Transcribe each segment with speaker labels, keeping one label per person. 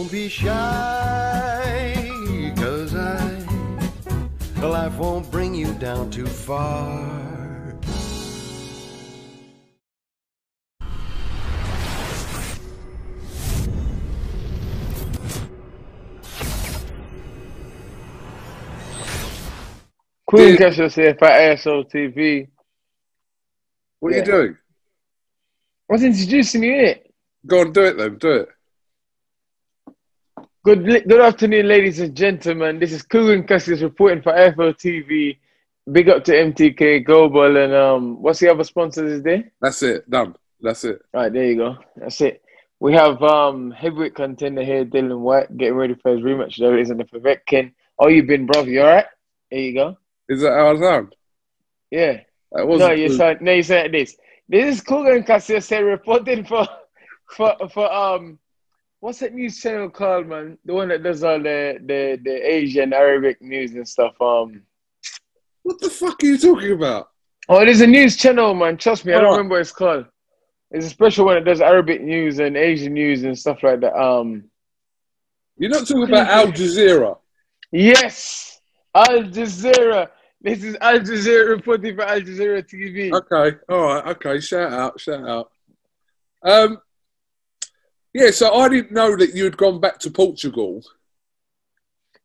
Speaker 1: Don't be shy, cause I, life won't bring you down too far.
Speaker 2: Queen catch us here for iFL TV.
Speaker 3: What are
Speaker 2: Yeah.
Speaker 3: you doing?
Speaker 2: I was introducing you, innit?
Speaker 3: Go on, do it then. Do it.
Speaker 2: Good, good afternoon, ladies and gentlemen. This is Kugan Cassius reporting for iFL TV. Big up to MTK Global and um, what's the other sponsor is there?
Speaker 3: That's it. Done. That's it.
Speaker 2: Right, there you go. That's it. We have um heavyweight contender here, Dillian Whyte, getting ready for his rematch. There is in the Povetkin. Oh, you been, bro? You alright? There you go.
Speaker 3: Is that how I sound?
Speaker 2: Yeah.
Speaker 3: That wasn't
Speaker 2: No, you
Speaker 3: good.
Speaker 2: said no. You said this. This is Cassius here reporting for for for um. What's that news channel called, man? The one that does all the the the Asian Arabic news and stuff. Um.
Speaker 3: What the fuck are you talking about?
Speaker 2: Oh, there's a news channel, man. Trust me, I don't
Speaker 3: Oh.
Speaker 2: remember what it's called. It's a special one that does Arabic news and Asian news and stuff like that. Um.
Speaker 3: You're not talking about Al Jazeera.
Speaker 2: Yes, Al Jazeera. This is Al Jazeera reporting for Al Jazeera TV.
Speaker 3: Okay. All right. Okay. Shout out. Shout out. Um. Yeah. So I didn't know that you had gone back to Portugal.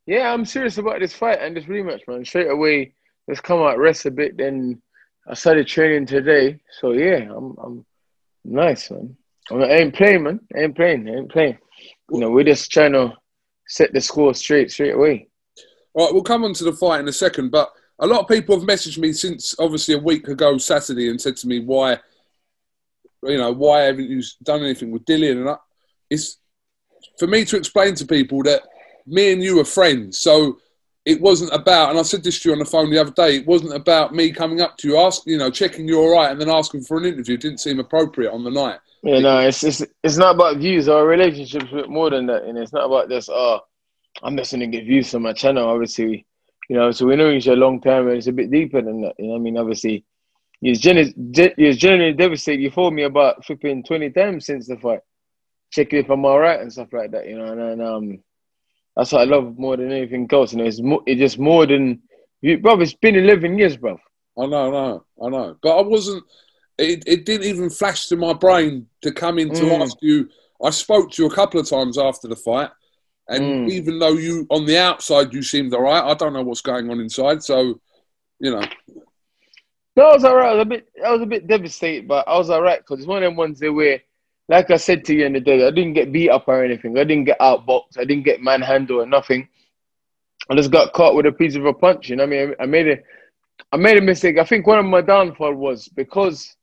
Speaker 2: Yeah, I'm serious about this fight and this rematch, man. Straight away, let's come out, rest a bit. Then I started training today, so yeah, I'm I'm nice, man. I'm, I ain't playing, man. I ain't playing. I ain't playing. You know, we're just trying to set the score straight, straight away.
Speaker 3: All right. We'll come on to the fight in a second, but a lot of people have messaged me since obviously a week ago Saturday and said to me why, you know, why haven't you done anything with Dillian? And I, it's for me to explain to people that me and you are friends. So it wasn't about, and I said this to you on the phone the other day, it wasn't about me coming up to you, asking, you know, checking you're all right, and then asking for an interview. It didn't seem appropriate on the night.
Speaker 2: You know, it's it's it's not about views. Our relationships with more than that, and it's not about this. Oh, I'm just gonna get views on my channel. Obviously, you know, so we know each a long time, and it's a bit deeper than that. You know, I mean, obviously, you're genuinely, you're devastated. You phoned me about flipping twenty times since the fight, checking if I'm all right and stuff like that. You know, and, and um, that's what I love more than anything else. You know, it's more, it's just more than you, bro. It's been eleven years, bro.
Speaker 3: I know, I know, I know. But I wasn't, it, it didn't even flash to my brain to come in to
Speaker 2: Mm.
Speaker 3: ask you. I spoke to you a couple of times after the fight, and
Speaker 2: Mm.
Speaker 3: even though you, on the outside, you seemed all right, I don't know what's going on inside. So, you know,
Speaker 2: No, I was alright. I was a bit, I was a bit devastated, but I was alright because it's one of them ones where, like I said to you in the day, I didn't get beat up or anything. I didn't get outboxed. I didn't get manhandled or nothing. I just got caught with a piece of a punch. You know what I mean? I made a, I made a mistake. I think one of my downfall was because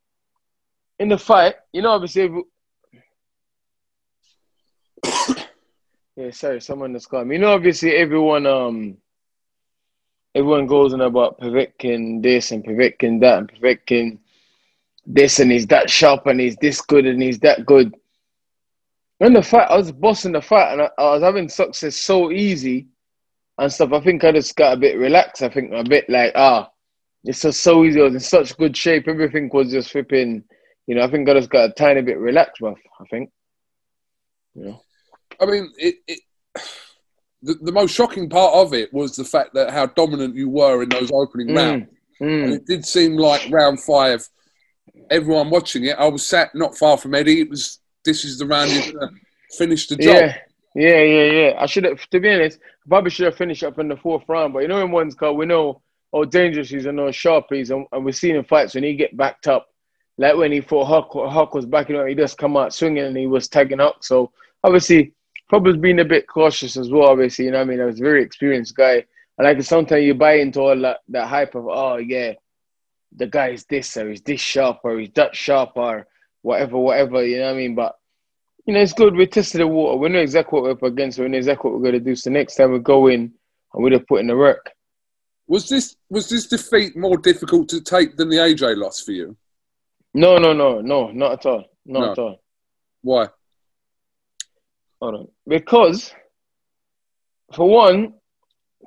Speaker 2: in the fight, you know, obviously. yeah, sorry, someone just called me. You know, obviously, everyone, um, everyone goes on about Povetkin this and Povetkin that and Povetkin this and he's that sharp and he's this good and he's that good. In the fight, I was bossing the fight and I, I was having success so easy and stuff. I think I just got a bit relaxed. I think a bit like, ah, it's just so easy. I was in such good shape. Everything was just flipping. You know, I think I just got a tiny bit relaxed, bruv. I think. You know.
Speaker 3: I mean, it, it, the, the most shocking part of it was the fact that how dominant you were in those opening
Speaker 2: Mm,
Speaker 3: rounds. And
Speaker 2: mm.
Speaker 3: it did seem like round five, everyone watching it, I was sat not far from Eddie. It was, this is the round you're to finish the job.
Speaker 2: Yeah, yeah, yeah, yeah. I should have, to be honest, probably should have finished up in the fourth round. But you know, in one's called, we know how dangerous he's and how sharp he is, and, and we've seen in fights when he get backed up, like when he fought Huck, Huck was backing up, he just come out swinging and he was tagging Huck. So obviously, probably being a bit cautious as well. Obviously, you know, I mean, I was a very experienced guy. And like sometimes you buy into all that, that hype of, oh yeah, the guy is this or he's this sharp or he's that sharp or whatever, whatever. You know what I mean? But you know, it's good. We tested the water. We know exactly what we're up against. We know exactly what we're going to do. So next time we go in and we're put in the work.
Speaker 3: Was this was this defeat more difficult to take than the AJ loss for you?
Speaker 2: No, no, no, no, not at all. Not
Speaker 3: No.
Speaker 2: at all.
Speaker 3: Why?
Speaker 2: Hold on. Because, for one,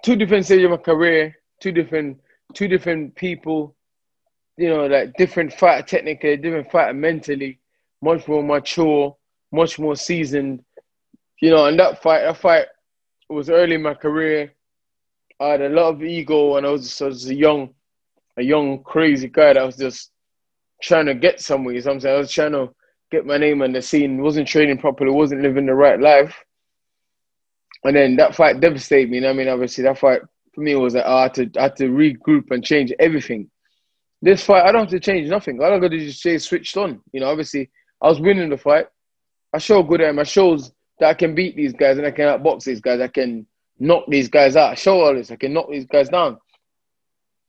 Speaker 2: two different stages of my career, two different, two different people, you know, like different fighter technically, different fighter mentally, much more mature, much more seasoned. you know, and that fight, that fight was early in my career. I had a lot of ego, and I was just, I was a young, a young crazy guy that was just trying to get somewhere. You know I'm saying? I was trying to get my name on the scene. wasn't training properly. wasn't living the right life. And then that fight devastated me. You know I mean? Obviously, that fight for me was that I had to I had to regroup and change everything. This fight, I don't have to change nothing. All I got to just stay switched on. You know, obviously, I was winning the fight. I show good at. I shows that I can beat these guys and I can outbox these guys. I can knock these guys out. I show all this. I can knock these guys down.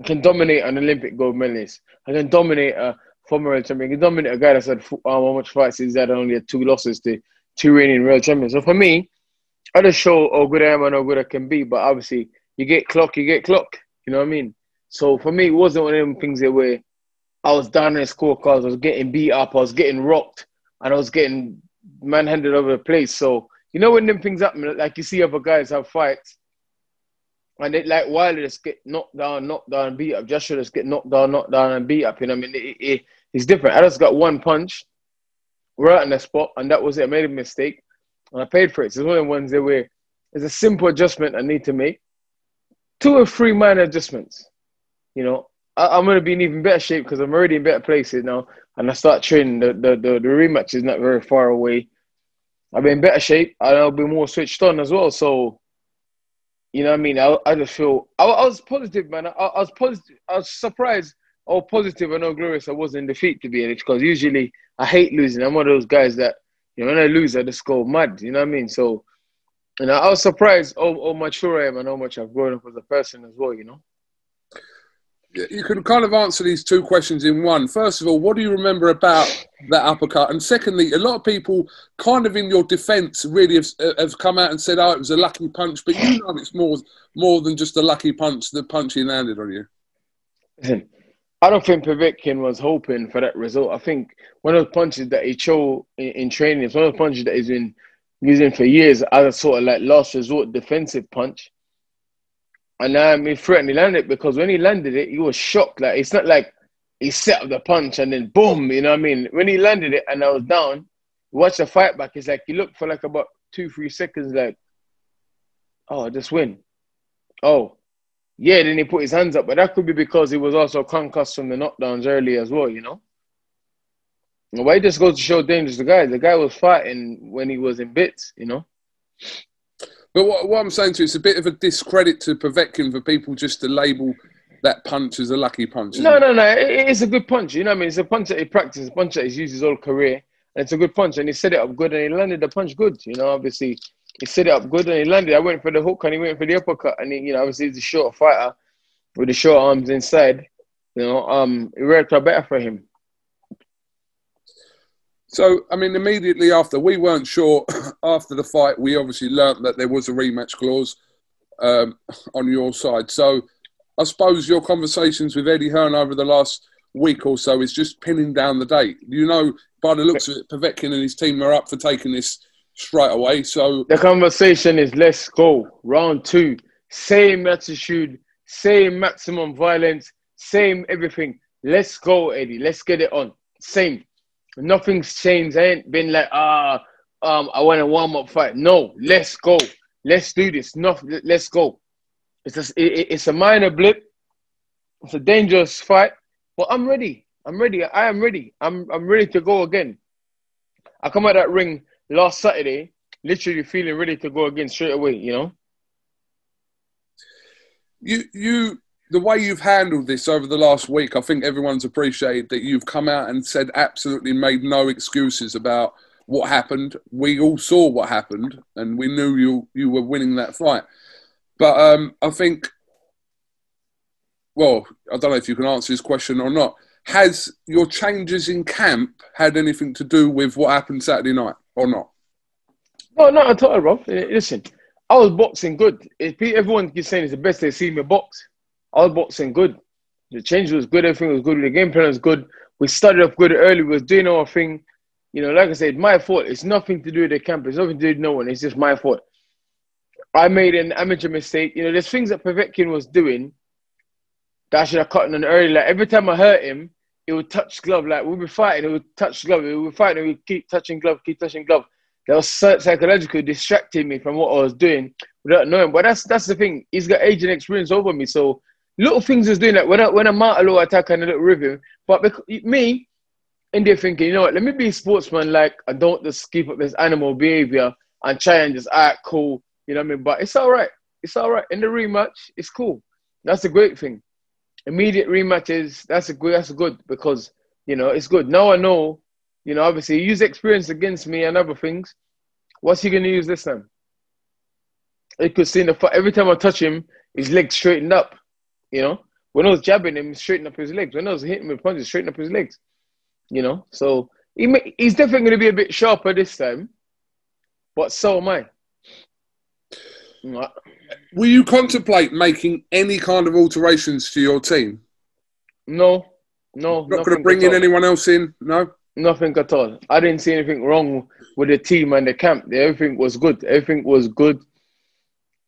Speaker 2: I can dominate an Olympic gold medalist. I can dominate a former world champion. I can dominate a guy that's had um, how much fights he's had only had two losses to two reigning world champions. So for me, I just show how good I am and how good I can be. But obviously, you get clock, you get clock. You know what I mean? So for me, it wasn't one of them things that where I was down in scorecards, I was getting beat up, I was getting rocked, and I was getting manhandled over the place. So you know when them things happen, like you see other guys have fights, and it like Wilder just get knocked down, knocked down, beat up. Joshua just get knocked down, knocked down, and beat up. You know, I mean, it, it, it's different. I just got one punch right in the spot, and that was it. I made a mistake, and I paid for it. So it's one of the ones that where it's a simple adjustment I need to make, two or three minor adjustments. You know, I, am gonna be in even better shape because I'm already in better places now, and I start training. The the the, the rematch is not very far away. I'll be in better shape, and I'll be more switched on as well. So, you know, what I mean, I, I just feel I, I was positive, man. I, I, was positive. I was surprised how positive and how glorious I was in defeat to be honest. Because usually I hate losing. I'm one of those guys that you know when I lose, I just go mad. You know what I mean? So, and I was surprised how, how mature I am and how much I've grown up as a person as well. You know
Speaker 3: you can kind of answer these two questions in one. First of all, what do you remember about that uppercut? And secondly, a lot of people, kind of in your defence, really have, have come out and said, "Oh, it was a lucky punch," but you know it's more more than just a lucky punch. The punch he landed on you.
Speaker 2: Listen, I don't think Povetkin was hoping for that result. I think one of the punches that he chose in, in training is one of the punches that he's been using for years as a sort of like last resort defensive punch. And um, he threatened, he landed it because when he landed it, he was shocked. Like it's not like he set up the punch and then boom, you know what I mean? When he landed it and I was down, watch the fight back. It's like he looked for like about two, three seconds, like, oh, just win. Oh, yeah. Then he put his hands up, but that could be because he was also concussed from the knockdowns early as well, you know. Why just goes to show dangerous the guy. The guy was fighting when he was in bits, you know.
Speaker 3: But what, what I'm saying to you, it's a bit of a discredit to Povetkin for people just to label that punch as a lucky punch.
Speaker 2: No, no, no. It, it's a good punch. You know what I mean? It's a punch that he practices, a punch that he's used his whole career. And it's a good punch. And he set it up good and he landed the punch good. You know, obviously, he set it up good and he landed. I went for the hook and he went for the uppercut. And, he, you know, obviously, he's a short fighter with the short arms inside. You know, um, it worked out better for him.
Speaker 3: So, I mean, immediately after, we weren't sure after the fight. We obviously learnt that there was a rematch clause um, on your side. So, I suppose your conversations with Eddie Hearn over the last week or so is just pinning down the date. You know, by the looks of it, Povetkin and his team are up for taking this straight away. So,
Speaker 2: the conversation is let's go. Round two, same attitude, same maximum violence, same everything. Let's go, Eddie. Let's get it on. Same. Nothing's changed. I ain't been like, ah, um, I want a warm up fight. No, let's go. Let's do this. No, let's go. It's a, it, it's a minor blip. It's a dangerous fight, but I'm ready. I'm ready. I am ready. I'm I'm ready to go again. I come out that ring last Saturday, literally feeling ready to go again straight away. You know.
Speaker 3: You you the way you've handled this over the last week, I think everyone's appreciated that you've come out and said absolutely made no excuses about what happened. We all saw what happened, and we knew you you were winning that fight. But um, I think, well, I don't know if you can answer this question or not. Has your changes in camp had anything to do with what happened Saturday night or not?
Speaker 2: No, not at all, Rob. Listen, I was boxing good. Everyone keeps saying it's the best they've seen me box all boxing good. The change was good. Everything was good. The game plan was good. We started off good early. We was doing our thing. You know, like I said, my fault. It's nothing to do with the camp. It's nothing to do with no one. It's just my fault. I made an amateur mistake. You know, there's things that Povetkin was doing that I should have cut early. Like every time I hurt him, it would touch glove. Like we'd be fighting, it would touch glove. We would be fighting, we'd keep touching glove, keep touching glove. that was psy- psychologically distracting me from what I was doing without knowing. But that's that's the thing. He's got age and experience over me, so little things he's doing like when I when I'm out a little attack and a little rhythm. But because, me, in there thinking, you know what? Let me be a sportsman. Like I don't just keep up this animal behavior and try and just act cool. You know what I mean? But it's all right. It's all right. In the rematch, it's cool. That's a great thing. Immediate rematches, that's a good. That's good because you know it's good. Now I know. You know, obviously, he used experience against me and other things. What's he gonna use this time? You could see in the every time I touch him, his legs straightened up. You know, when I was jabbing him, straighten up his legs. When I was hitting him with punches, straighten up his legs. You know, so he may, he's definitely going to be a bit sharper this time. But so am I.
Speaker 3: Will you contemplate making any kind of alterations to your team?
Speaker 2: No, no.
Speaker 3: Not going to bring in anyone else in? No.
Speaker 2: Nothing at all. I didn't see anything wrong with the team and the camp. Everything was good. Everything was good.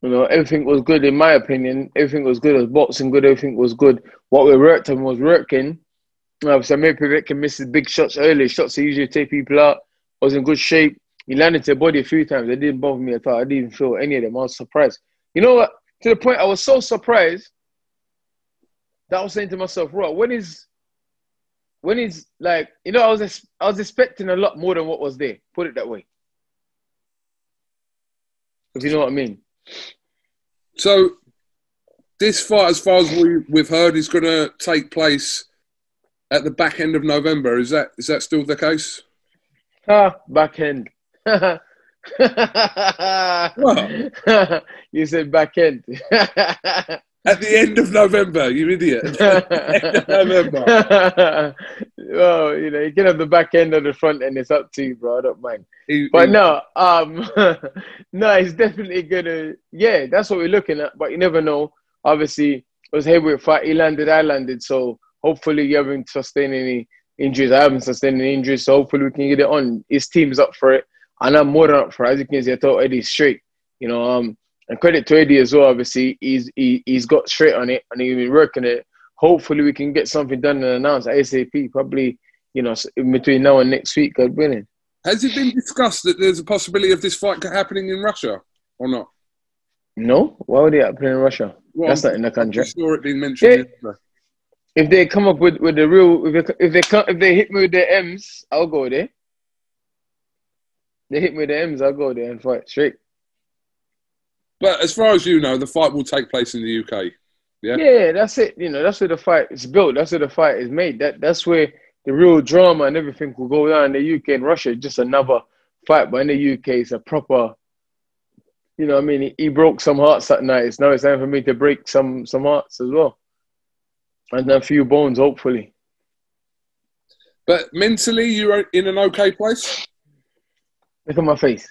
Speaker 2: You know, everything was good in my opinion. Everything was good. Was boxing good. Everything was good. What we worked on was working. I made Povetkin miss his big shots early. Shots that usually take people out. I was in good shape. He landed to the body a few times. It didn't bother me at all. I didn't feel any of them. I was surprised. You know what? To the point I was so surprised that I was saying to myself, "Right, when is when is like you know I was I was expecting a lot more than what was there. Put it that way. If you know what I mean.
Speaker 3: So this fight, as far as we, we've heard, is going to take place at the back end of November. Is that is that still the case?
Speaker 2: Ah, back end. you said back end.
Speaker 3: At the end of November, you idiot. November.
Speaker 2: Well, you know, you can have the back end or the front end. It's up to you, bro. I don't mind.
Speaker 3: He-
Speaker 2: But
Speaker 3: he-
Speaker 2: no, um, no, it's definitely gonna. Yeah, that's what we're looking at. But you never know. Obviously, it was heavyweight fight. He landed, I landed. So hopefully, you haven't sustained any injuries. I haven't sustained any injuries. So hopefully, we can get it on. His team's up for it, and I'm more than up for it. As you can see, I told Eddie straight. You know, um, and credit to Eddie as well. Obviously, he's he, he's got straight on it, and he's been working it. Hopefully, we can get something done and announced ASAP. Probably, you know, in between now and next week. God willing.
Speaker 3: Has it been discussed that there's a possibility of this fight happening in Russia or not?
Speaker 2: No, why would they happen in Russia?
Speaker 3: Well,
Speaker 2: That's not in the
Speaker 3: I
Speaker 2: contract.
Speaker 3: saw it being mentioned.
Speaker 2: If they come up with, with the real, if they, if they come, if they hit me with the M's, I'll go there. They hit me with the M's, I'll go there and fight straight.
Speaker 3: But as far as you know, the fight will take place in the UK. Yeah.
Speaker 2: Yeah, that's it. You know, that's where the fight is built. That's where the fight is made. That that's where the real drama and everything will go down. In the UK and Russia, it's just another fight, but in the UK, it's a proper. You know, what I mean, he, he broke some hearts that night. It's now it's time for me to break some some hearts as well, and a few bones, hopefully.
Speaker 3: But mentally, you're in an okay place.
Speaker 2: Look at my face.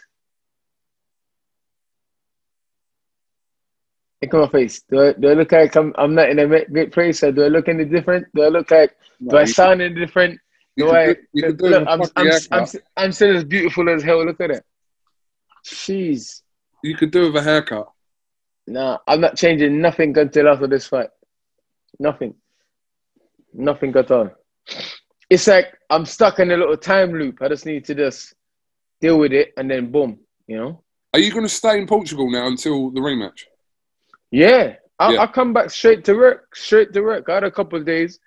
Speaker 2: Look at my face. Do I, do I look like I'm, I'm not in a great place? Or do I look any different? Do I look like, do I sound any different? Do I,
Speaker 3: do, do
Speaker 2: look, I'm, I'm. I'm, I'm still as beautiful as hell. Look at it. Jeez.
Speaker 3: You could do with a haircut.
Speaker 2: Nah, I'm not changing nothing until after this fight. Nothing. Nothing at all. It's like I'm stuck in a little time loop. I just need to just deal with it and then boom, you know?
Speaker 3: Are you going to stay in Portugal now until the rematch?
Speaker 2: Yeah. I,
Speaker 3: Yeah.
Speaker 2: I come back straight to work. Straight to work. I had a couple of days,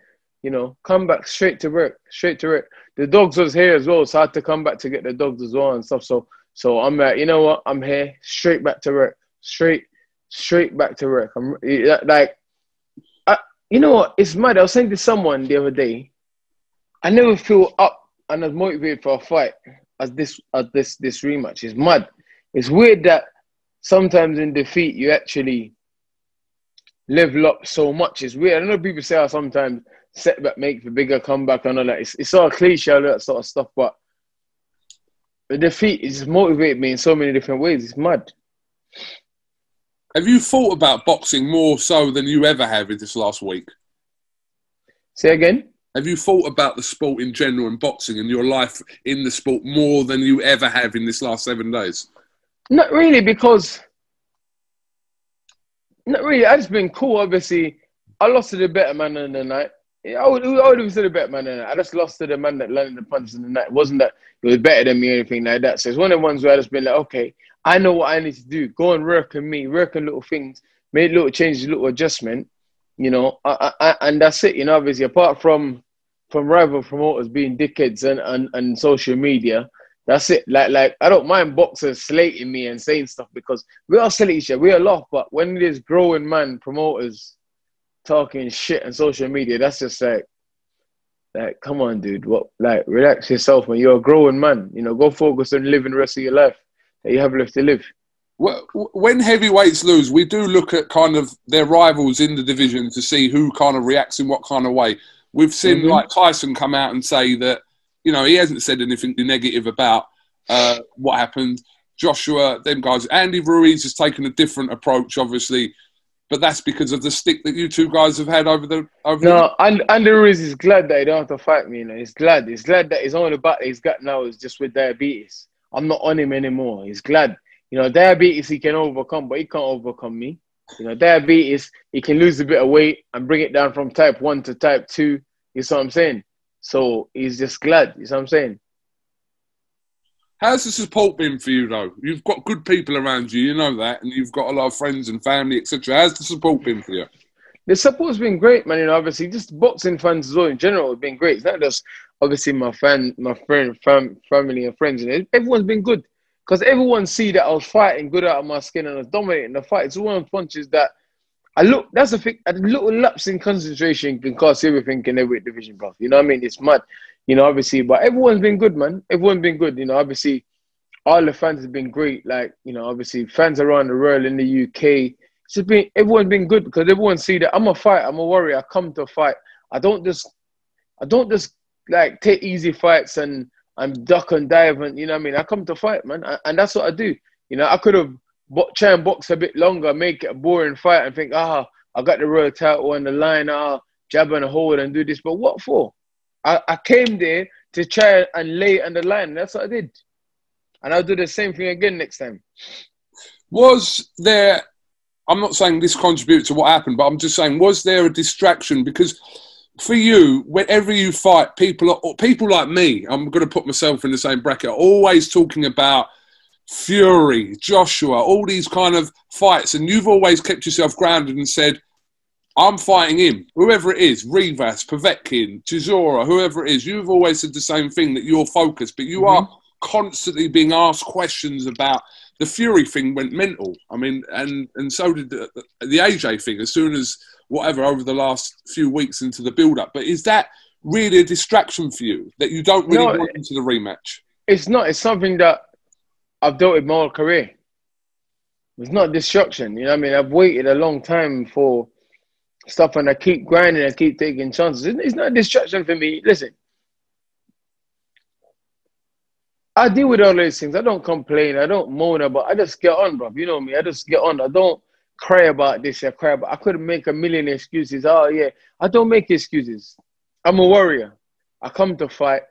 Speaker 2: you know, come back straight to work. Straight to work. The dogs was here as well, so I had to come back to get the dogs as well and stuff. So so I'm like, you know what? I'm here. Straight back to work. Straight straight back to work. I'm like I, you know what? It's mad. I was saying to someone the other day, I never feel up and as motivated for a fight as this as this this rematch. It's mad. It's weird that sometimes in defeat you actually level up so much. It's weird. I know people say how sometimes setback make for bigger comeback and all that. It's, it's all cliche, all that sort of stuff, but the defeat is motivated me in so many different ways. It's mad.
Speaker 3: Have you thought about boxing more so than you ever have in this last week?
Speaker 2: Say again?
Speaker 3: Have you thought about the sport in general and boxing and your life in the sport more than you ever have in this last seven days?
Speaker 2: Not really, because not really. I just been cool. Obviously, I lost to the better man in the night. I would, I would have said a better man than that. I just lost to the man that landed the punches in the night. It wasn't that he was better than me or anything like that. So it's one of the ones where I just been like, okay, I know what I need to do. Go and work on me, work on little things, make little changes, little adjustment, you know, I, I, and that's it. You know, obviously, apart from from rival promoters being dickheads and, and, and social media, that's it. Like like I don't mind boxers slating me and saying stuff because we are each other. We all laugh, but when there's growing man promoters talking shit on social media, that's just like like come on, dude. What like relax yourself, man. You're a growing man. You know, go focus on living the rest of your life that you have left to live.
Speaker 3: Well, when heavyweights lose, we do look at kind of their rivals in the division to see who kind of reacts in what kind of way. We've seen mm-hmm. like Tyson come out and say that you know he hasn't said anything negative about uh, what happened. Joshua, them guys, Andy Ruiz has taken a different approach, obviously, but that's because of the stick that you two guys have had over the over.
Speaker 2: No, and Andy Ruiz is glad that he don't have to fight me. You know, he's glad. He's glad that his only battle he's got now is just with diabetes. I'm not on him anymore. He's glad. You know, diabetes he can overcome, but he can't overcome me. You know, diabetes, he can lose a bit of weight and bring it down from type one to type two. You see what I'm saying? So he's just glad. You see what I'm saying?
Speaker 3: How's the support been for you though? You've got good people around you, you know that, and you've got a lot of friends and family, etc. How's the support been for you?
Speaker 2: The support's been great, man. You know, obviously, just boxing fans as well in general have been great. It's not just obviously my fan, my friend, fam, family, and friends, and everyone's been good because everyone see that I was fighting good out of my skin and I was dominating the fight. It's one of the punches that I look. That's a thing. A little lapse in concentration can cost everything in every division, bro. You know what I mean? It's mad. You know, obviously, but everyone's been good, man. Everyone's been good. You know, obviously, all the fans have been great. Like, you know, obviously, fans around the world in the UK. It's just been everyone's been good because everyone see that I'm a fight. I'm a warrior. I come to fight. I don't just, I don't just like take easy fights and I'm duck and dive, and you know what I mean. I come to fight, man, and that's what I do. You know, I could have bo- try and box a bit longer, make it a boring fight, and think, ah, I got the world title on the line, ah, jab and hold and do this. But what for? I, I came there to try and lay on the line. That's what I did, and I'll do the same thing again next time.
Speaker 3: Was there? I'm not saying this contributes to what happened, but I'm just saying, was there a distraction because? for you, whenever you fight, people are, people like me, I'm going to put myself in the same bracket, always talking about Fury, Joshua, all these kind of fights, and you've always kept yourself grounded and said, I'm fighting him, whoever it is, Rivas, Povetkin, Chisora, whoever it is. You've always said the same thing that you're focused, but you mm-hmm. are constantly being asked questions about the Fury thing went mental. I mean, and and so did the, the AJ thing. As soon as whatever over the last few weeks into the build up. But is that really a distraction for you that you don't really no, want into the rematch?
Speaker 2: It's not. It's something that I've dealt with my whole career. It's not destruction. You know I mean? I've waited a long time for stuff and I keep grinding and keep taking chances. It's not a distraction for me. Listen, I deal with all these things. I don't complain. I don't moan about. I just get on, bro. You know me. I just get on. I don't cry about this, I cry about. I could make a million excuses. Oh yeah, I don't make excuses. I'm a warrior. I come to fight,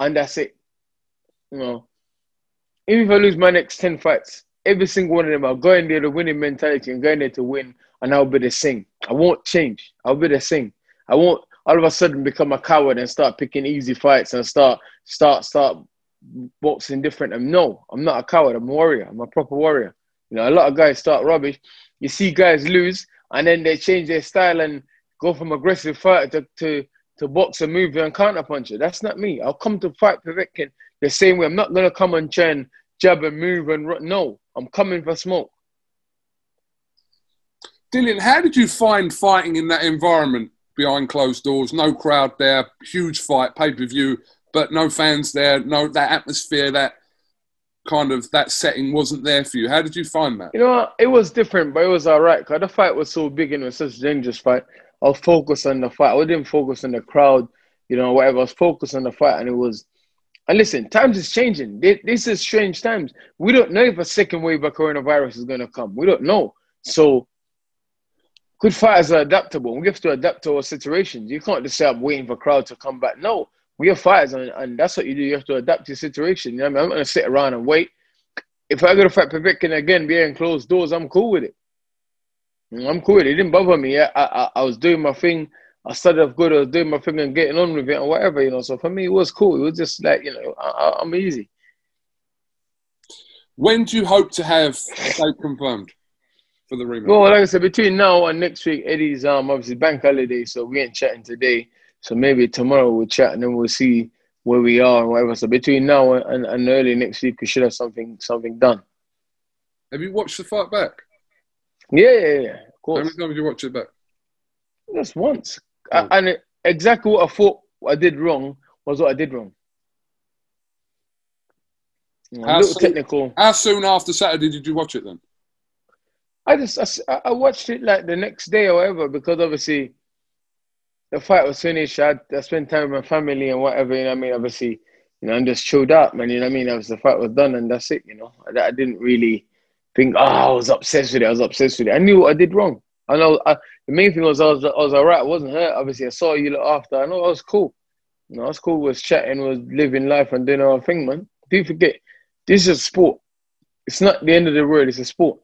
Speaker 2: and that's it. You know, even if I lose my next ten fights, every single one of them, I'll go in there to winning mentality and go in there to win, and I'll be the same. I won't change. I'll be the same. I won't all of a sudden become a coward and start picking easy fights and start start start boxing different. And no, I'm not a coward. I'm a warrior. I'm a proper warrior. You know, a lot of guys start rubbish you see guys lose and then they change their style and go from aggressive fighter to, to, to boxer, mover, and counter puncher. That's not me. I'll come to fight Povetkin the same way. I'm not going to come and try and jab and move and run. No, I'm coming for smoke.
Speaker 3: Dillian, how did you find fighting in that environment behind closed doors? No crowd there, huge fight, pay per view, but no fans there, no that atmosphere, that kind of that setting wasn't there for you. How did you find that?
Speaker 2: You know, it was different, but it was all right. Cause the fight was so big and it was such a dangerous fight. I was focused on the fight. I didn't focus on the crowd, you know, whatever. I was focused on the fight, and it was. And listen, times is changing. This is strange times. We don't know if a second wave of coronavirus is going to come. We don't know. So, good fighters are adaptable. We have to adapt to our situations. You can't just say I'm waiting for crowd to come back. No, we are fighters, and, and that's what you do. You have to adapt to your situation. You know I mean? I'm not going to sit around and wait. If I go to fight Povetkin again behind closed doors, I'm cool with it. I'm cool it. Didn't bother me. I, I, I was doing my thing. I started off good. I was doing my thing and getting on with it and whatever, you know. So for me, it was cool. It was just like you know, I, am easy.
Speaker 3: When do you hope to have date confirmed for the rematch?
Speaker 2: Well, like I said, between now and next week, Eddie's um obviously bank holiday, so we ain't chatting today. So maybe tomorrow we'll chat and then we'll see where we are and whatever. So between now and, and early next week, we should have something something done.
Speaker 3: Have you watched the fight back?
Speaker 2: Yeah, yeah, yeah. Of course.
Speaker 3: How many times did you watch it back?
Speaker 2: Just once. Oh. and it, exactly what I thought I did wrong was what I did wrong.
Speaker 3: how soon, technical. How soon after Saturday did you watch it then?
Speaker 2: I just I, I watched it like the next day or whatever because obviously the fight was finished. I, I spent time with my family and whatever. You know I mean? Obviously, you know, I'm just chilled out, man. You know I mean? Obviously, the fight was done and that's it. You know, I, I didn't really think, oh, I was obsessed with it. I was obsessed with it. I knew what I did wrong. I know I, the main thing was I was I was alright. I wasn't hurt. Obviously, I saw you look after. I know I was cool. You know, I was cool. Was chatting, was living life and doing our thing, man. Do you forget? This is sport. It's not the end of the world. It's a sport.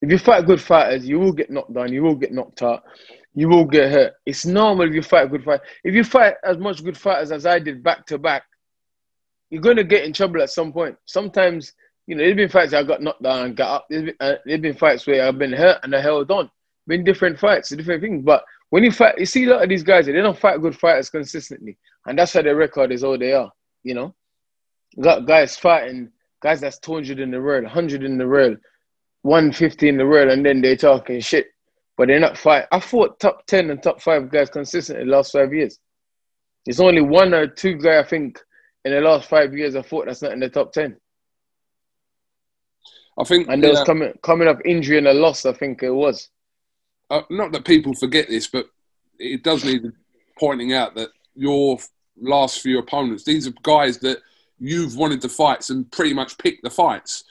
Speaker 2: If you fight good fighters, you will get knocked down. You will get knocked out. You will get hurt. It's normal if you fight good fight. If you fight as much good fighters as I did back to back, you're gonna get in trouble at some point. Sometimes you know, there's been fights I got knocked down and got up. There's been, uh, there's been fights where I've been hurt and I held on. Been different fights, different things. But when you fight, you see a lot of these guys, they don't fight good fighters consistently, and that's why their record is all they are. You know, got guys fighting guys that's 200 in the world, 100 in the world, 150 in the world, and then they're talking shit, but they're not fight. I fought top 10 and top five guys consistently the last five years. There's only one or two guy I think in the last five years I fought that's not in the top 10.
Speaker 3: I think,
Speaker 2: and there was coming coming up injury and a loss. I think it was.
Speaker 3: Uh, not that people forget this, but it does need pointing out that your last few opponents, these are guys that you've wanted to fight and pretty much picked the fights,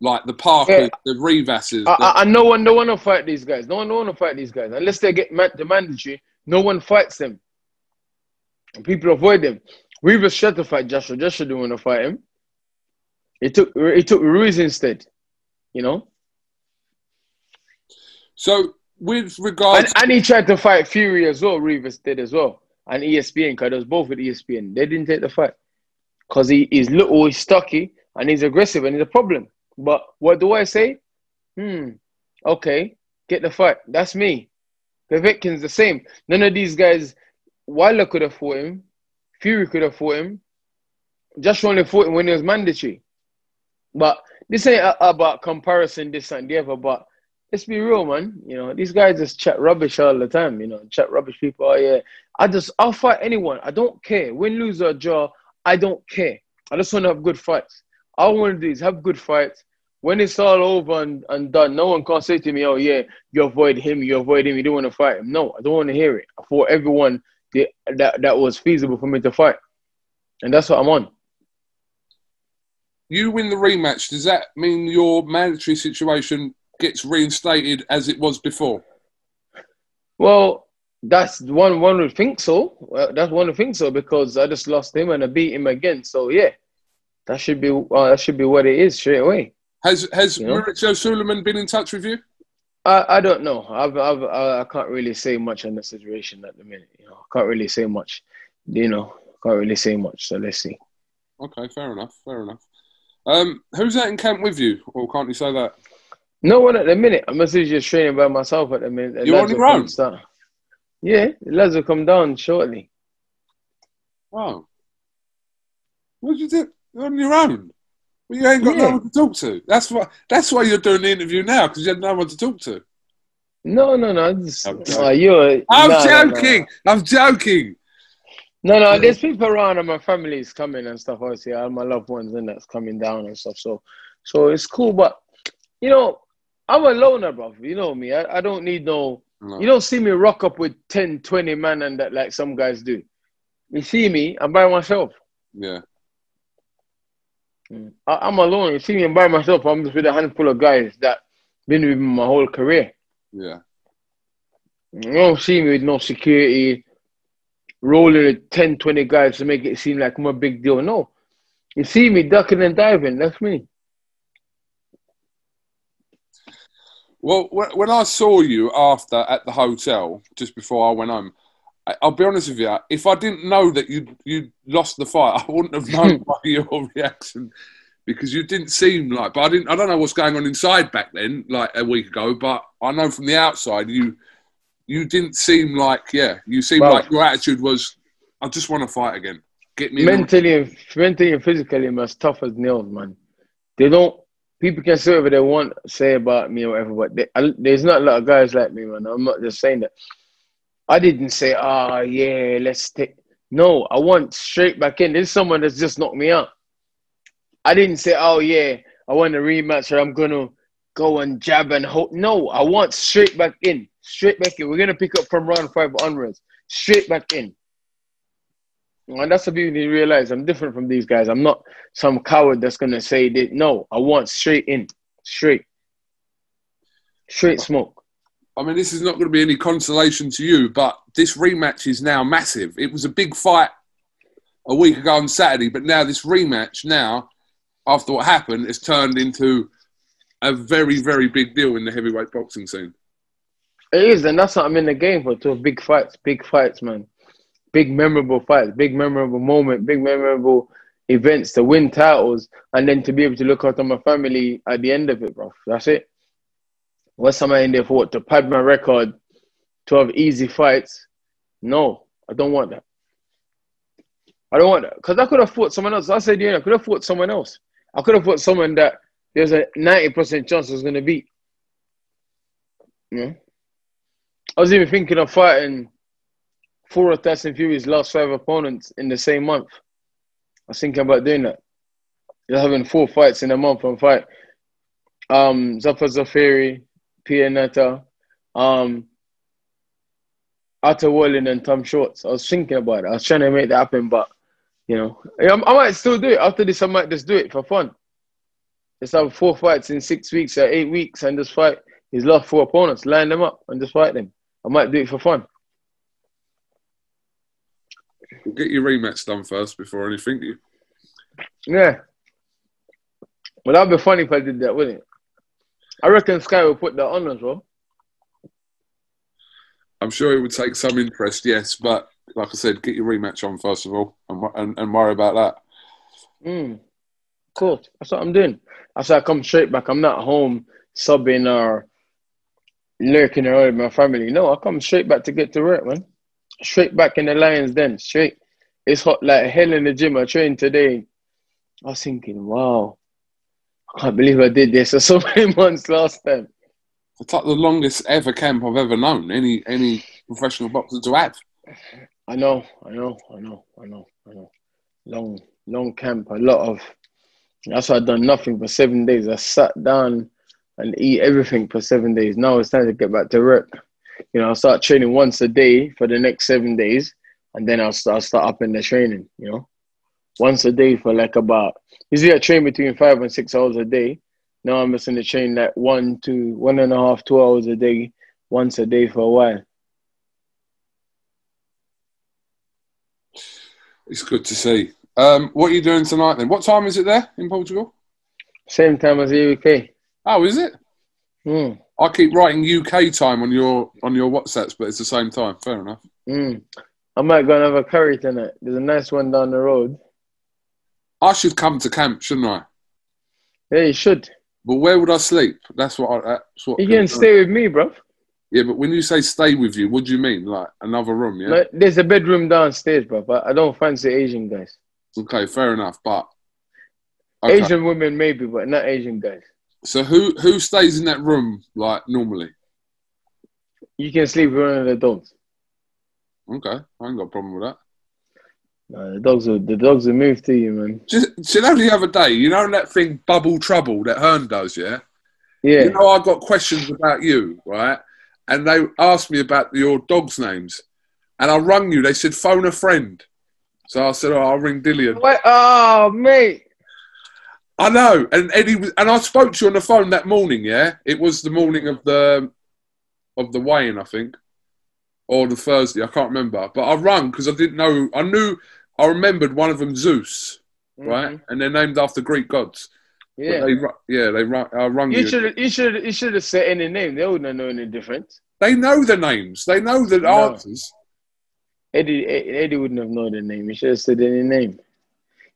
Speaker 3: like the Parkers, yeah. the Rivas's.
Speaker 2: I, I, I, no one, no one will fight these guys. No one, no one will fight these guys unless they get the mandatory. No one fights them. And people avoid them. Rivas tried to fight Joshua. Joshua didn't want to fight him. He took he took Ruiz instead you know.
Speaker 3: So with regards,
Speaker 2: and, and, he tried to fight Fury as well. Rivas did as well, and ESPN because it was both with ESPN. They didn't take the fight because he is little, he's stocky, and he's aggressive, and he's a problem. But what do I say? Hmm. Okay, get the fight. That's me. Povetkin's the same. None of these guys. Wilder could have fought him. Fury could have fought him. Joshua only fought him when he was mandatory. But this ain't uh, about comparison, this and the other, but let's be real, man. You know, these guys just chat rubbish all the time, you know, chat rubbish people. Oh, yeah. I just, I'll fight anyone. I don't care. Win, lose, or draw, I don't care. I just want to have good fights. All I want to do is have good fights. When it's all over and, and done, no one can say to me, oh, yeah, you avoid him, you avoid him, you don't want to fight him. No, I don't want to hear it. For everyone that, that, that was feasible for me to fight. And that's what I'm on
Speaker 3: you win the rematch, does that mean your mandatory situation gets reinstated as it was before?
Speaker 2: Well, that's one one would think so. That's one would think so because I just lost him and I beat him again. So yeah, that should be uh, that should be what it is straight away.
Speaker 3: Has has you know? Mauricio Sulaiman been in touch with you?
Speaker 2: I, I don't know. I've, I've I can't really say much on the situation at the minute. You know, I can't really say much. You know, can't really say much. So let's see.
Speaker 3: Okay, fair enough. Fair enough. Um, who's that in camp with you, or can't you say that?
Speaker 2: No one at the minute. I'm just training by myself at the minute. The
Speaker 3: You're on your own.
Speaker 2: Start. Yeah, the lads will come down shortly.
Speaker 3: Wow. What did you do? You're on your own. Well, you ain't got yeah. no one to talk to. That's why. That's why you're doing the interview now because you had no one to talk to.
Speaker 2: No, no, no. Just, I'm, uh, you're,
Speaker 3: I'm no, joking. No, no. I'm joking.
Speaker 2: No, no, there's people around and my family's coming and stuff. Obviously, all my loved ones and that's coming down and stuff. So, so it's cool. But you know, I'm a loner, bro. You know me. I, I don't need no, no. You don't see me rock up with 10, 20 man and that like some guys do. You see me, I'm by myself.
Speaker 3: Yeah.
Speaker 2: Mm. I, am alone. You see me, I'm by myself. I'm just with a handful of guys that been with me my whole career.
Speaker 3: Yeah.
Speaker 2: You don't see me with no security rolling 10, 20 guys to make it seem like I'm a big deal. No. You see me ducking and diving. That's me.
Speaker 3: Well, when I saw you after at the hotel, just before I went home, I'll be honest with you. If I didn't know that you you lost the fight, I wouldn't have known by your reaction because you didn't seem like. But I didn't. I don't know what's going on inside back then, like a week ago. But I know from the outside, you you didn't seem like. Yeah, you seemed
Speaker 2: Well-
Speaker 3: like your attitude was. I just want to fight again. Get me.
Speaker 2: mentally and mentally and physically, I'm as tough as nails, man. They don't. People can say whatever they want to say about me or whatever, but they, I, there's not a lot of guys like me, man. I'm not just saying that. I didn't say, ah, yeah, let's take. No, I want straight back in. There's someone that's just knocked me out. I didn't say, oh yeah, I want a rematch or I'm gonna go and jab and hope. No, I want straight back in. Straight back in. We're gonna pick up from round five onwards. Straight back in. And that's what people need realize. I'm different from these guys. I'm not some coward that's gonna say that. No, I want straight in, straight, straight smoke.
Speaker 3: I mean, this is not going to be any consolation to you, but this rematch is now massive. It was a big fight a week ago on Saturday, but now this rematch now, after what happened, has turned into a very, very big deal in the heavyweight boxing scene.
Speaker 2: It is, and that's what I'm in the game for. To big fights, big fights, man. Big memorable fights, big memorable moment, big memorable events to win titles, and then to be able to look after my family at the end of it, bro. That's it. What's am in there for? To pad my record, to have easy fights? No, I don't want that. I don't want that because I could have fought someone else. I said, yeah, I could have fought someone else. I could have fought someone that there's a ninety percent chance I was going to beat. Yeah. I was even thinking of fighting four of Tyson Fury's last five opponents in the same month. I was thinking about doing that. Just having four fights in a month and fight um Sefer Seferi, Pianeta, um Otto Wallin and Tom Schwarz. I was thinking about it. I was trying to make that happen, but you know, I, I might still do it. After this, I might just do it for fun. Just have four fights in six weeks or eight weeks and just fight his last four opponents, line them up and just fight them. I might do it for fun.
Speaker 3: We'll get your rematch done first before anything. You-
Speaker 2: Yeah. Well, that'd be funny if I did that, wouldn't it? I reckon Sky will put that on as well.
Speaker 3: I'm sure it would take some interest, yes, but like I said, get your rematch on first of all and, and, and worry about that.
Speaker 2: Mm. Cool. That's what I'm doing. That's why I come straight back. I'm not home subbing or lurking around with my family. No, I come straight back to get to work, man. Straight back in the Lions Den. Straight. It's hot like hell in the gym. I trained today. I was thinking, wow, I can't believe I did this for so many months last time.
Speaker 3: It's like the longest ever camp I've ever known any any professional boxer to have.
Speaker 2: I know, I know, I know, I know, I know. Long, long camp, a lot of. That's why I've done nothing for seven days. I sat down and eat everything for seven days. Now it's time to get back to work. You know, I'll start training once a day for the next seven days, and then I'll start, I'll start up in the training. You know, once a day for like about. Usually I train between five and six hours a day. Now I'm just going to train like one, two, one and a half, two hours a day, once a day for a while.
Speaker 3: It's good to see. Um, what are you doing tonight then? What time is it there in Portugal?
Speaker 2: Same time as the UK.
Speaker 3: Oh, is it?
Speaker 2: Mm.
Speaker 3: I keep writing UK time on your on your WhatsApps, but it's the same time. Fair enough.
Speaker 2: Mm. I might go and have a curry tonight. There's a nice one down the road.
Speaker 3: I should come to camp, shouldn't I?
Speaker 2: Yeah, you should.
Speaker 3: But where would I sleep? That's what. I, that's what.
Speaker 2: You can stay with me, bro.
Speaker 3: Yeah, but when you say stay with you, what do you mean? Like another room? Yeah.
Speaker 2: There's a bedroom downstairs, bro. But I don't fancy Asian guys.
Speaker 3: Okay, fair enough. But okay.
Speaker 2: Asian women maybe, but not Asian guys.
Speaker 3: So who who stays in that room like normally?
Speaker 2: You can sleep with one of the dogs.
Speaker 3: Okay, I ain't got a problem with that.
Speaker 2: No, the dogs are the dogs are moved to you, man.
Speaker 3: Just, you know the other day, you know that thing Bubble Trouble that Hearn does, yeah?
Speaker 2: Yeah.
Speaker 3: You know, I got questions about you, right? And they asked me about your dogs' names. And I rung you. They said, phone a friend. So I said, oh, I'll ring Dillian.
Speaker 2: What? Oh, mate.
Speaker 3: I know. And Eddie was, and I spoke to you on the phone that morning, yeah? It was the morning of the of the weigh-in, I think. Or the Thursday, I can't remember. But I rung because I didn't know. I knew, I remembered one of them Zeus, right?
Speaker 2: Mhm.
Speaker 3: And they're named after Greek gods.
Speaker 2: Yeah.
Speaker 3: They, yeah, they run. I rung
Speaker 2: You
Speaker 3: you.
Speaker 2: should you should you should have said any name. They wouldn't have known any difference.
Speaker 3: They know the names. They know the
Speaker 2: No.
Speaker 3: answers.
Speaker 2: Eddie Eddie wouldn't have known the name. He should have said any name.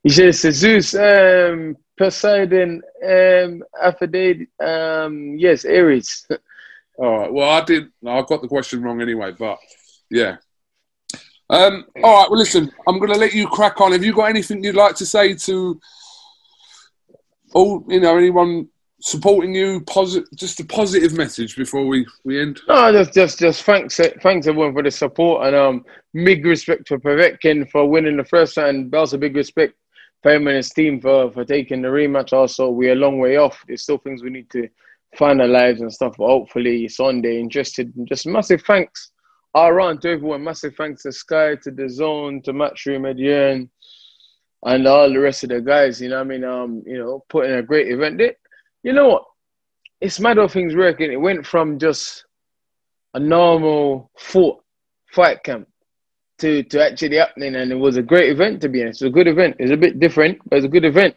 Speaker 2: He should have said Zeus, um, Poseidon, um, Aphrodite, um, yes, Ares.
Speaker 3: All right. Well, I did. I got the question wrong anyway, but yeah. Um, all right. Well, listen. I'm going to let you crack on. Have you got anything you'd like to say to all? You know, anyone supporting you? Positive. Just a positive message before we we end.
Speaker 2: No, just just just thanks thanks everyone for the support and um big respect for Povetkin for winning the first and also big respect him and team for for taking the rematch. Also, we're a long way off. There's still things we need to finalize and stuff. But hopefully Sunday, interested. Just massive thanks around to everyone. Massive thanks to Sky, to the Zone, to Matchroom, Edian, and all the rest of the guys. You know, I mean, um, you know, putting a great event. It, you know what? It's mad how things working. It went from just a normal fought fight camp to to actually happening, and it was a great event. To be honest, it was a good event. It's a bit different, but it's a good event.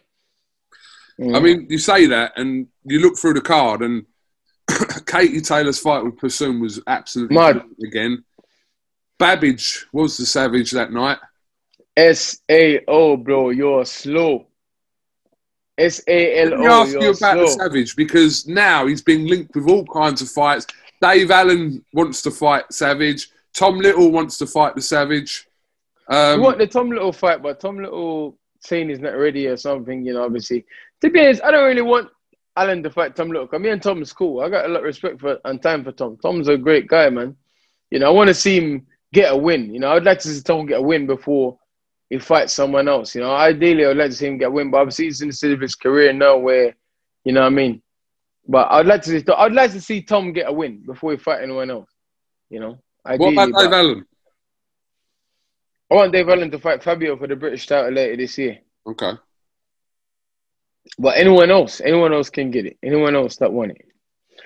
Speaker 3: I mean, you say that, and you look through the card, and Katie Taylor's fight with Persoon was absolutely
Speaker 2: Mad.
Speaker 3: again. Babic was the savage that night.
Speaker 2: S A O, bro, you're slow. S A L
Speaker 3: Let me
Speaker 2: O,
Speaker 3: ask you about the. Savage because now he's being linked with all kinds of fights. Dave Allen wants to fight Savage. Tom Little wants to fight the Savage. Um,
Speaker 2: want the Tom Little fight, but Tom Little saying he's not ready or something, you know, obviously. To be honest, I don't really want Alan to fight Tom Little. Cause me and Tom's cool. I got a lot of respect for and time for Tom. Tom's a great guy, man. You know, I want to see him get a win. You know, I'd like to see Tom get a win before he fights someone else. You know, ideally, I'd like to see him get a win, but obviously he's in the stage of his career now where, you know what I mean? But I'd like to see, I'd like to see Tom get a win before he fight anyone else. You know,
Speaker 3: what
Speaker 2: ideally,
Speaker 3: about Dave Allen?
Speaker 2: I want Dave Allen to fight Fabio for the British title later this year.
Speaker 3: Okay.
Speaker 2: But anyone else, anyone else can get it. Anyone else that want it.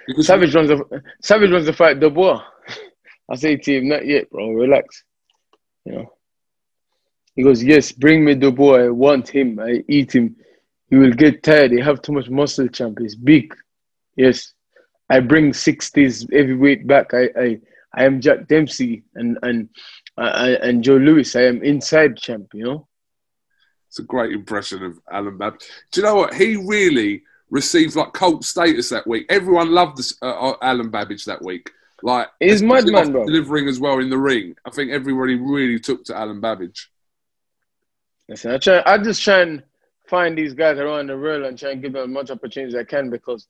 Speaker 3: Because
Speaker 2: Savage runs the Savage runs the fight Dubois. I say to him, not yet, bro. Relax. You know. He goes, yes, bring me Dubois. I want him. I eat him. He will get tired. He have too much muscle, champ. He's big. Yes. I bring sixties heavyweight back. I, I, I am Jack Dempsey and and uh, and Joe Louis. I am inside champ. You know.
Speaker 3: It's a great impression of Alan Babb. Do you know what? He really received like cult status that week. Everyone loved this, uh, uh, Alan Babic that week. Like
Speaker 2: He's
Speaker 3: especially
Speaker 2: madman, bro.
Speaker 3: delivering as well in the ring. I think everybody really took to Alan Babic.
Speaker 2: Listen, I try. I just try and find these guys around the world and try and give them as much opportunity as I can because,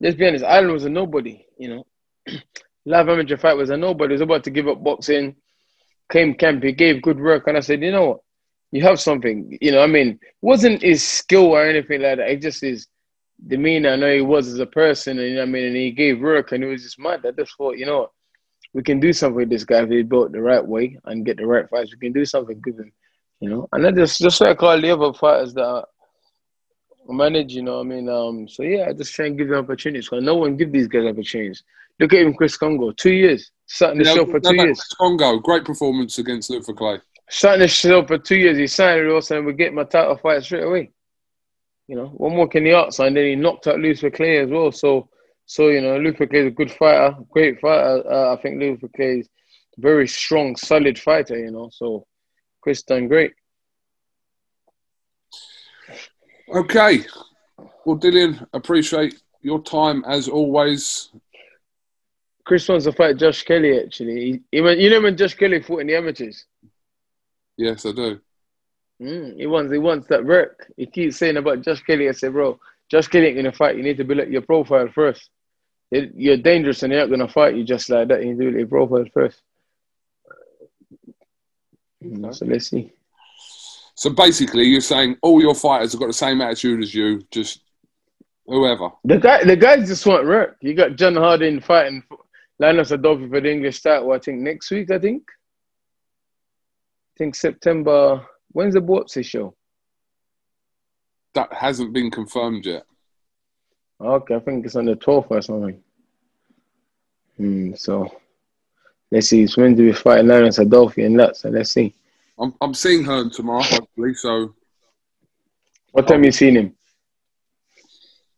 Speaker 2: let's be honest, Ireland was a nobody. You know, live amateur fight was a nobody. Was about to give up boxing. Came camp, he gave good work, and I said, you know what, you have something. You know, I mean, wasn't his skill or anything like that. It just his demeanor. I know he was as a person, and you know I mean, and he gave work, and it was just mad. I just thought, you know what, we can do something with this guy if he built the right way and get the right fights. We can do something with him you know. And I just just like all the other fighters that I manage, you know. I mean, um, so yeah, I just try and give them opportunities. Cause no one give these guys opportunities. Look at him, Chris Kongo, two years, starting the
Speaker 3: Yeah,
Speaker 2: show for two years,
Speaker 3: Kongo, great performance against Luther Clay.
Speaker 2: starting the show for two years. He signed it also, and we get my title fight straight away. You know, one more in the arts, and then he knocked out Luther Clay as well. So, so you know, Luther Clay is a good fighter, great fighter. Uh, I think Luther Clay is a very strong, solid fighter. You know, so Chris done great.
Speaker 3: Okay. Well, Dillian, appreciate your time as always.
Speaker 2: Chris wants to fight Josh Kelly. Actually, he, he you know when Josh Kelly fought in the amateurs.
Speaker 3: Yes, I do.
Speaker 2: Mm, he wants he wants that work. He keeps saying about Josh Kelly. I said, bro, Josh Kelly ain't gonna fight. You need to build up your profile first. You're dangerous and they're not gonna fight you just like that. You need to build your profile first. Mm, So let's see.
Speaker 3: So basically, you're saying all your fighters have got the same attitude as you, just whoever.
Speaker 2: The guy, the guys just want work. You got John Harding fighting Linus Udofia for the English start. title. I think next week. I think. I think September. When's the Boxy show?
Speaker 3: That hasn't been confirmed yet.
Speaker 2: Okay, I think it's on the 12th or something. Hmm, so let's see. It's when do we fight Linus Udofia and that? So let's see.
Speaker 3: I'm, I'm seeing her tomorrow, hopefully. So
Speaker 2: What time you seen him?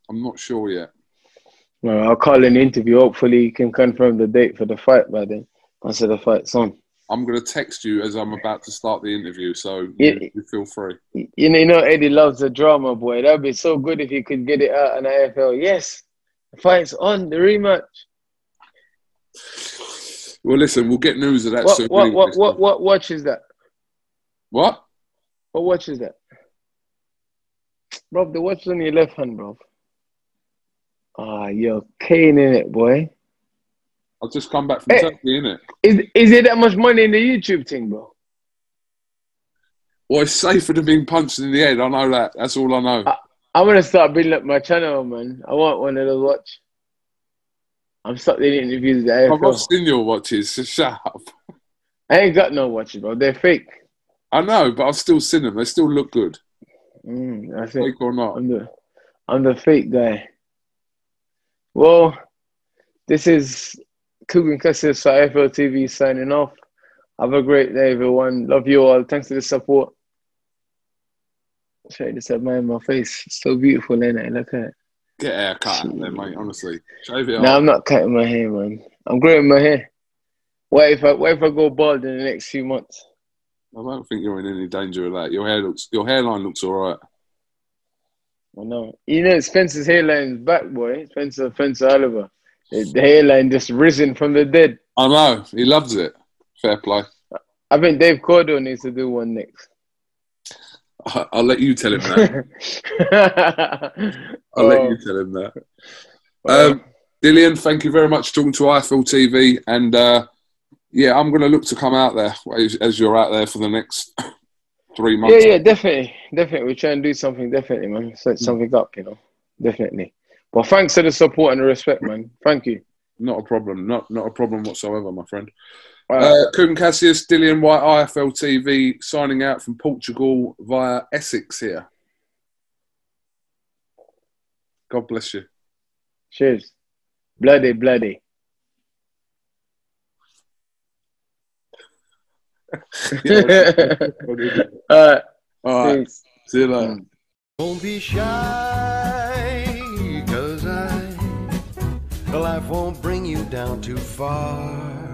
Speaker 3: I'm not sure yet.
Speaker 2: Well, I'll call an interview. Hopefully, you can confirm the date for the fight by then. Once the fight's on.
Speaker 3: I'm going to text you as I'm about to start the interview, so
Speaker 2: Yeah.
Speaker 3: you, you feel free.
Speaker 2: You know, you know, Eddie loves the drama, boy. That'd be so good if you could get it out on the IFL. Yes, the fight's on the rematch.
Speaker 3: Well, listen, we'll get news of that
Speaker 2: What
Speaker 3: soon.
Speaker 2: what what what what watch is that?
Speaker 3: What?
Speaker 2: What watch is that? Bro, the watch is on your left hand, bro. Ah, you're cane in it, boy.
Speaker 3: I've just come back from
Speaker 2: Hey.
Speaker 3: Turkey, innit?
Speaker 2: Is is it that much money in the YouTube thing, bro?
Speaker 3: Well, it's safer than being punched in the head. I know that. That's all I know.
Speaker 2: Uh, I'm gonna start building up my channel, man. I want one of those watch. I'm stuck doing interviews the
Speaker 3: I've not seen your watches, so shut up.
Speaker 2: I ain't got no watches, bro. They're fake.
Speaker 3: I know, but I've still seen them. They still look good,
Speaker 2: Mm, that's it.
Speaker 3: fake or not.
Speaker 2: I'm the I'm the fake guy. Well, this is Kugan Cassius for IFL TV signing off. Have a great day, everyone. Love you all. Thanks for the support. Show you this at my my face. It's so beautiful, ain't it? Look at it.
Speaker 3: Get a haircut mate. Honestly, shave it
Speaker 2: No. I'm not cutting my hair, man. I'm growing my hair. What if I what if I go bald in the next few months?
Speaker 3: I don't think you're in any danger of that. Your hair looks, your hairline looks all right.
Speaker 2: I know. You know, Spencer's hairline's back, boy. Spencer Spencer Oliver. The, the hairline just risen from the dead.
Speaker 3: I know. He loves it. Fair play.
Speaker 2: I think Dave Coldwell needs to do one next.
Speaker 3: I'll let you tell him that. I'll let
Speaker 2: Oh,
Speaker 3: you tell him that. Um, Dillian, thank you very much for talking to IFL TV. And uh, yeah, I'm going to look to come out there as, as you're out there for the next three months.
Speaker 2: yeah, yeah, definitely, definitely. We try and do something, definitely, man. Set something up, you know, definitely. But thanks for the support and the respect, man. Thank you.
Speaker 3: Not a problem. Not not a problem whatsoever, my friend.
Speaker 2: Right.
Speaker 3: Uh, Kugan Cassius, Dillian Whyte, IFL TV, signing out from Portugal via Essex here. God bless you.
Speaker 2: Cheers. Bloody, bloody. All right.
Speaker 3: All right.
Speaker 2: Peace.
Speaker 3: See you later.
Speaker 1: Don't be shy, cause I, life won't bring you down too far.